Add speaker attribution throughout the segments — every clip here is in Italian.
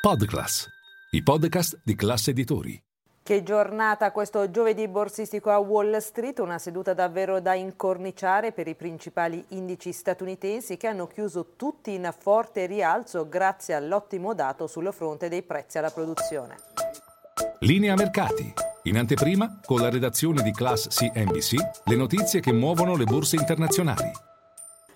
Speaker 1: Podclass, i podcast di classe editori.
Speaker 2: Che giornata questo giovedì borsistico a Wall Street, una seduta davvero da incorniciare per i principali indici statunitensi che hanno chiuso tutti in forte rialzo grazie all'ottimo dato sul fronte dei prezzi alla produzione.
Speaker 1: Linea mercati. In anteprima, con la redazione di Class CNBC, le notizie che muovono le borse internazionali.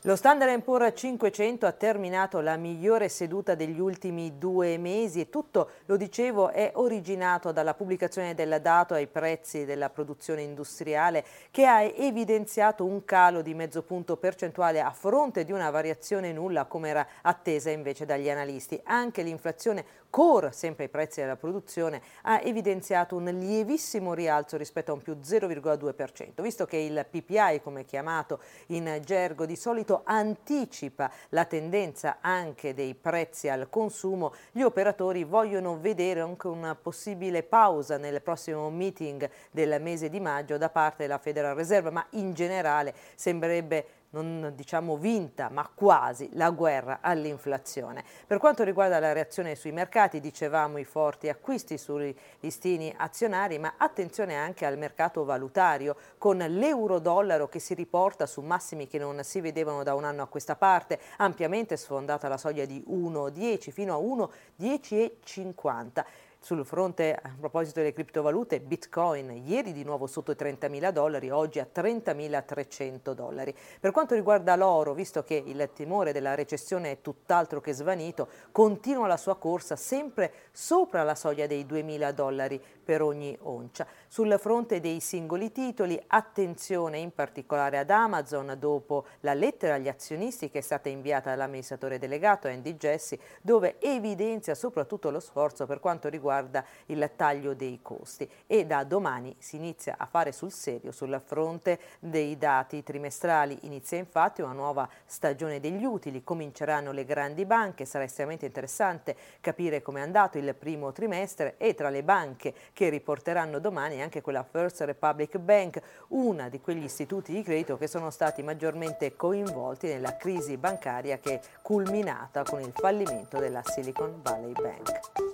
Speaker 2: Lo Standard Poor's 500 ha terminato la migliore seduta degli ultimi due mesi e tutto, lo dicevo, è originato dalla pubblicazione del dato ai prezzi della produzione industriale che ha evidenziato un calo di mezzo punto percentuale a fronte di una variazione nulla come era attesa invece dagli analisti. Anche l'inflazione core, sempre ai prezzi della produzione, ha evidenziato un lievissimo rialzo rispetto a un più 0,2%, visto che il PPI, come chiamato in gergo di solito, anticipa la tendenza anche dei prezzi al consumo, gli operatori vogliono vedere anche una possibile pausa nel prossimo meeting del mese di maggio da parte della Federal Reserve, ma in generale sembrerebbe non diciamo vinta, ma quasi la guerra all'inflazione. Per quanto riguarda la reazione sui mercati, dicevamo i forti acquisti sui listini azionari, ma attenzione anche al mercato valutario, con l'euro-dollaro che si riporta su massimi che non si vedevano da un anno a questa parte, ampiamente sfondata la soglia di 1,10 fino a 1,10,50. Sul fronte, a proposito delle criptovalute, Bitcoin ieri di nuovo sotto i 30.000 dollari, oggi a 30.300 dollari. Per quanto riguarda l'oro, visto che il timore della recessione è tutt'altro che svanito, continua la sua corsa sempre sopra la soglia dei 2.000 dollari per ogni oncia. Sul fronte dei singoli titoli, attenzione in particolare ad Amazon dopo la lettera agli azionisti che è stata inviata dall'amministratore delegato Andy Jesse, dove evidenzia soprattutto lo sforzo per quanto riguarda riguarda il taglio dei costi e da domani si inizia a fare sul serio sul fronte dei dati trimestrali. Inizia infatti una nuova stagione degli utili, cominceranno le grandi banche, sarà estremamente interessante capire come è andato il primo trimestre e tra le banche che riporteranno domani anche quella First Republic Bank, una di quegli istituti di credito che sono stati maggiormente coinvolti nella crisi bancaria che è culminata con il fallimento della Silicon Valley Bank.